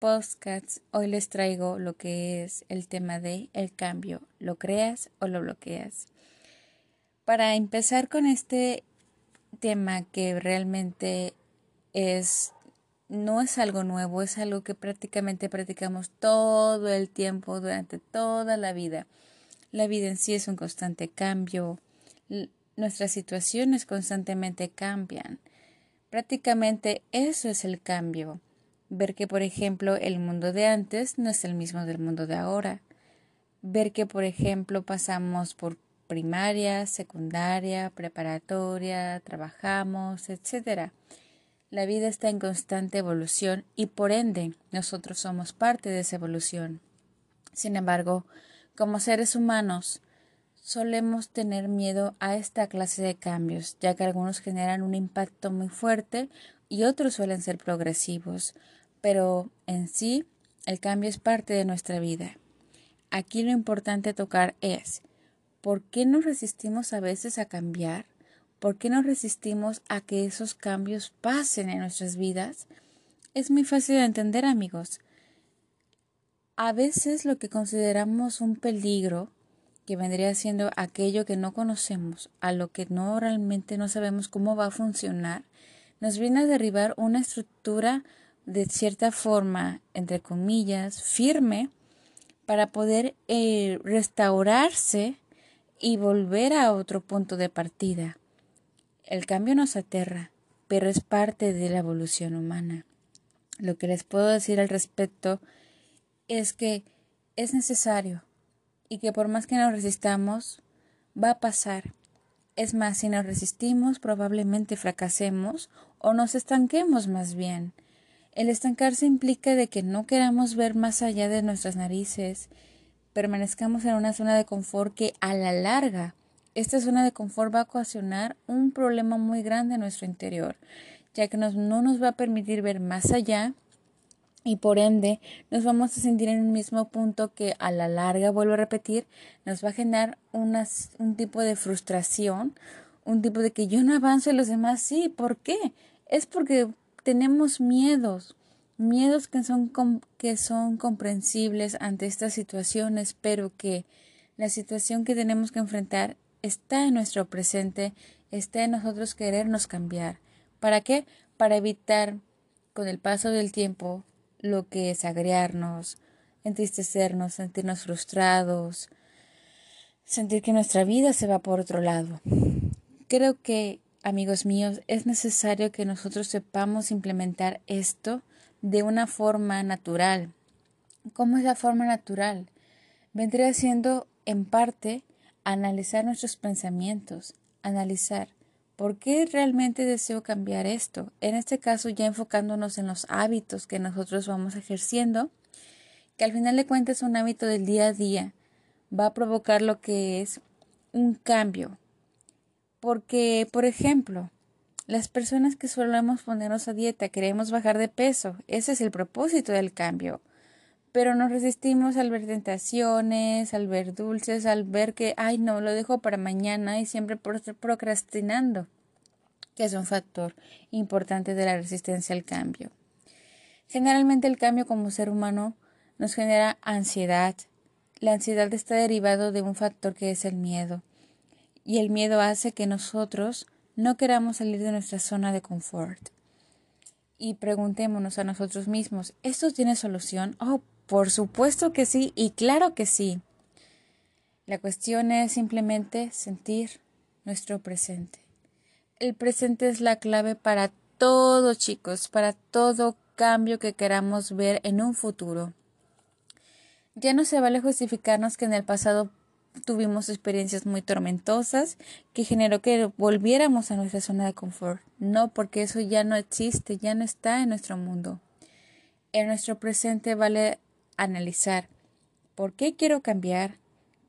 Hoy les traigo lo que es el tema de el cambio. ¿Lo creas o lo bloqueas? Para empezar con este tema que realmente es no es algo nuevo, es algo que prácticamente practicamos todo el tiempo durante toda la vida. La vida en sí es un constante cambio. Nuestras situaciones constantemente cambian. Prácticamente eso es el cambio. Ver que, por ejemplo, el mundo de antes no es el mismo del mundo de ahora. Ver que, por ejemplo, pasamos por primaria, secundaria, preparatoria, trabajamos, etc. La vida está en constante evolución y por ende nosotros somos parte de esa evolución. Sin embargo, como seres humanos, solemos tener miedo a esta clase de cambios, ya que algunos generan un impacto muy fuerte y otros suelen ser progresivos, pero en sí el cambio es parte de nuestra vida. Aquí lo importante a tocar es ¿por qué nos resistimos a veces a cambiar? ¿Por qué nos resistimos a que esos cambios pasen en nuestras vidas? Es muy fácil de entender, amigos. A veces lo que consideramos un peligro que vendría siendo aquello que no conocemos, a lo que no realmente no sabemos cómo va a funcionar, nos viene a derribar una estructura de cierta forma, entre comillas, firme, para poder eh, restaurarse y volver a otro punto de partida. El cambio nos aterra, pero es parte de la evolución humana. Lo que les puedo decir al respecto es que es necesario y que por más que nos resistamos, va a pasar. Es más, si nos resistimos, probablemente fracasemos o nos estanquemos más bien. El estancarse implica de que no queramos ver más allá de nuestras narices, permanezcamos en una zona de confort que a la larga esta zona de confort va a ocasionar un problema muy grande en nuestro interior, ya que no nos va a permitir ver más allá y por ende nos vamos a sentir en un mismo punto que a la larga, vuelvo a repetir, nos va a generar un tipo de frustración, un tipo de que yo no avanzo y los demás sí. ¿Por qué? Es porque tenemos miedos, miedos que son, que son comprensibles ante estas situaciones, pero que la situación que tenemos que enfrentar está en nuestro presente, está en nosotros querernos cambiar. ¿Para qué? Para evitar con el paso del tiempo lo que es agriarnos, entristecernos, sentirnos frustrados, sentir que nuestra vida se va por otro lado. Creo que, amigos míos, es necesario que nosotros sepamos implementar esto de una forma natural. ¿Cómo es la forma natural? Vendría siendo, en parte, analizar nuestros pensamientos, analizar ¿Por qué realmente deseo cambiar esto? En este caso ya enfocándonos en los hábitos que nosotros vamos ejerciendo, que al final de cuentas un hábito del día a día va a provocar lo que es un cambio. Porque, por ejemplo, las personas que solemos ponernos a dieta queremos bajar de peso, ese es el propósito del cambio. Pero nos resistimos al ver tentaciones, al ver dulces, al ver que, ay, no, lo dejo para mañana y siempre procrastinando, que es un factor importante de la resistencia al cambio. Generalmente el cambio como ser humano nos genera ansiedad. La ansiedad está derivado de un factor que es el miedo. Y el miedo hace que nosotros no queramos salir de nuestra zona de confort. Y preguntémonos a nosotros mismos, ¿esto tiene solución? Oh, por supuesto que sí y claro que sí. La cuestión es simplemente sentir nuestro presente. El presente es la clave para todo, chicos, para todo cambio que queramos ver en un futuro. Ya no se vale justificarnos que en el pasado tuvimos experiencias muy tormentosas que generó que volviéramos a nuestra zona de confort. No, porque eso ya no existe, ya no está en nuestro mundo. En nuestro presente vale analizar por qué quiero cambiar,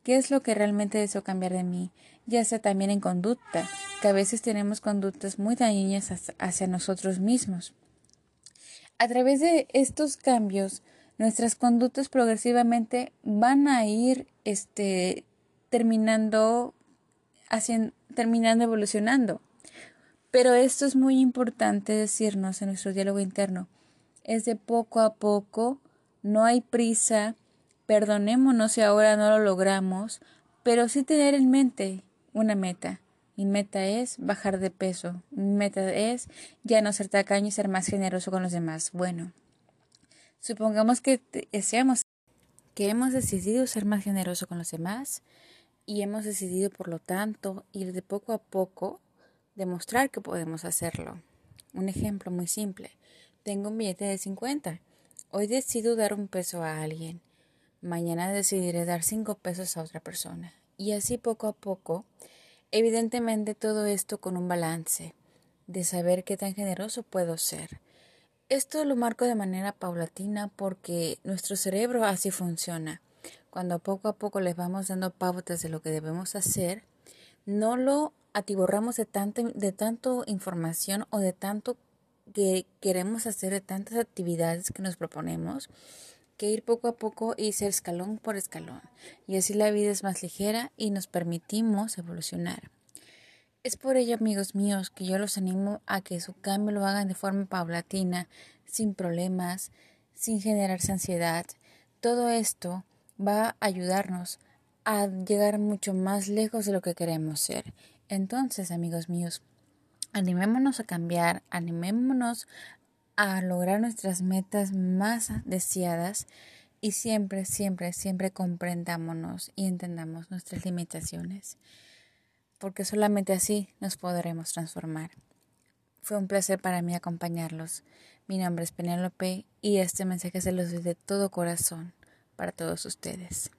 qué es lo que realmente deseo cambiar de mí, ya sea también en conducta, que a veces tenemos conductas muy dañinas hacia nosotros mismos. A través de estos cambios, nuestras conductas progresivamente van a ir este, terminando, haciendo, terminando evolucionando. Pero esto es muy importante decirnos en nuestro diálogo interno. es de poco a poco, no hay prisa, perdonémonos si ahora no lo logramos, pero sí tener en mente una meta. Mi meta es bajar de peso. Mi meta es ya no ser tacaño y ser más generoso con los demás. Bueno, supongamos que deseamos que hemos decidido ser más generoso con los demás y hemos decidido, por lo tanto, ir de poco a poco, demostrar que podemos hacerlo. Un ejemplo muy simple. Tengo un billete de 50. Hoy decido dar un peso a alguien. Mañana decidiré dar cinco pesos a otra persona. Y así poco a poco, evidentemente todo esto con un balance de saber qué tan generoso puedo ser. Esto lo marco de manera paulatina porque nuestro cerebro así funciona cuando poco a poco les vamos dando pautas de lo que debemos hacer, no lo atiborramos de tanta de tanto información o de tanto que queremos hacer, de tantas actividades que nos proponemos, que ir poco a poco y ser escalón por escalón. Y así la vida es más ligera y nos permitimos evolucionar. Es por ello, amigos míos, que yo los animo a que su cambio lo hagan de forma paulatina, sin problemas, sin generarse ansiedad. Todo esto va a ayudarnos a llegar mucho más lejos de lo que queremos ser. Entonces, amigos míos, animémonos a cambiar, animémonos a lograr nuestras metas más deseadas y siempre, siempre, siempre comprendámonos y entendamos nuestras limitaciones, porque solamente así nos podremos transformar. Fue un placer para mí acompañarlos. Mi nombre es Penélope y este mensaje se los doy de todo corazón para todos ustedes.